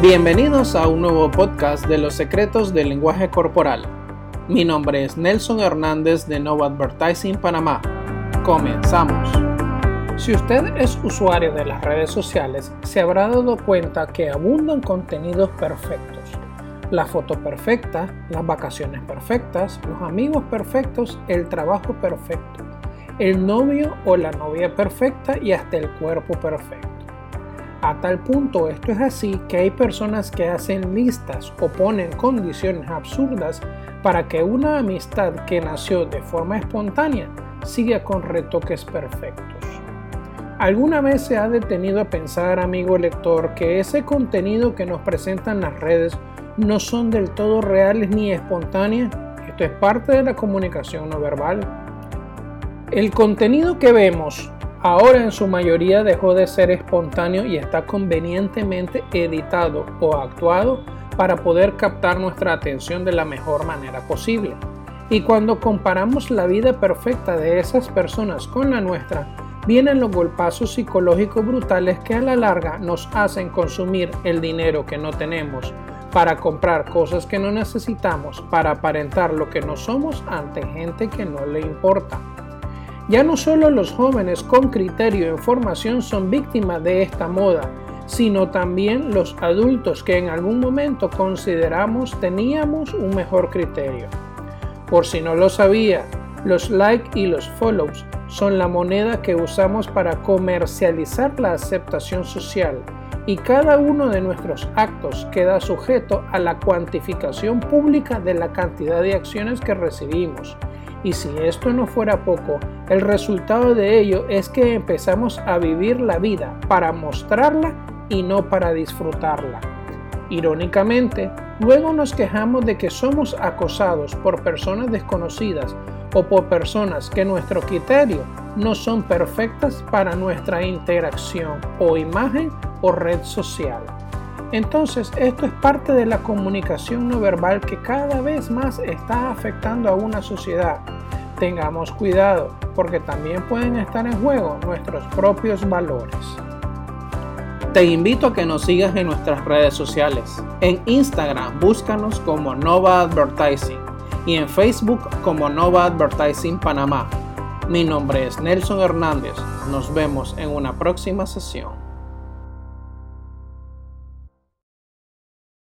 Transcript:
Bienvenidos a un nuevo podcast de los secretos del lenguaje corporal. Mi nombre es Nelson Hernández de Nova Advertising Panamá. Comenzamos. Si usted es usuario de las redes sociales, se habrá dado cuenta que abundan contenidos perfectos. La foto perfecta, las vacaciones perfectas, los amigos perfectos, el trabajo perfecto, el novio o la novia perfecta y hasta el cuerpo perfecto. A tal punto esto es así que hay personas que hacen listas o ponen condiciones absurdas para que una amistad que nació de forma espontánea siga con retoques perfectos. ¿Alguna vez se ha detenido a pensar, amigo lector, que ese contenido que nos presentan las redes no son del todo reales ni espontáneas? Esto es parte de la comunicación no verbal. El contenido que vemos ahora en su mayoría dejó de ser espontáneo y está convenientemente editado o actuado para poder captar nuestra atención de la mejor manera posible. Y cuando comparamos la vida perfecta de esas personas con la nuestra, vienen los golpazos psicológicos brutales que a la larga nos hacen consumir el dinero que no tenemos para comprar cosas que no necesitamos, para aparentar lo que no somos ante gente que no le importa. Ya no solo los jóvenes con criterio en formación son víctimas de esta moda, sino también los adultos que en algún momento consideramos teníamos un mejor criterio. Por si no lo sabía, los likes y los follows son la moneda que usamos para comercializar la aceptación social y cada uno de nuestros actos queda sujeto a la cuantificación pública de la cantidad de acciones que recibimos y si esto no fuera poco, el resultado de ello es que empezamos a vivir la vida para mostrarla y no para disfrutarla. Irónicamente, luego nos quejamos de que somos acosados por personas desconocidas o por personas que nuestro criterio no son perfectas para nuestra interacción o imagen o red social. Entonces, esto es parte de la comunicación no verbal que cada vez más está afectando a una sociedad. Tengamos cuidado, porque también pueden estar en juego nuestros propios valores. Te invito a que nos sigas en nuestras redes sociales. En Instagram búscanos como Nova Advertising y en Facebook como Nova Advertising Panamá. Mi nombre es Nelson Hernández. Nos vemos en una próxima sesión.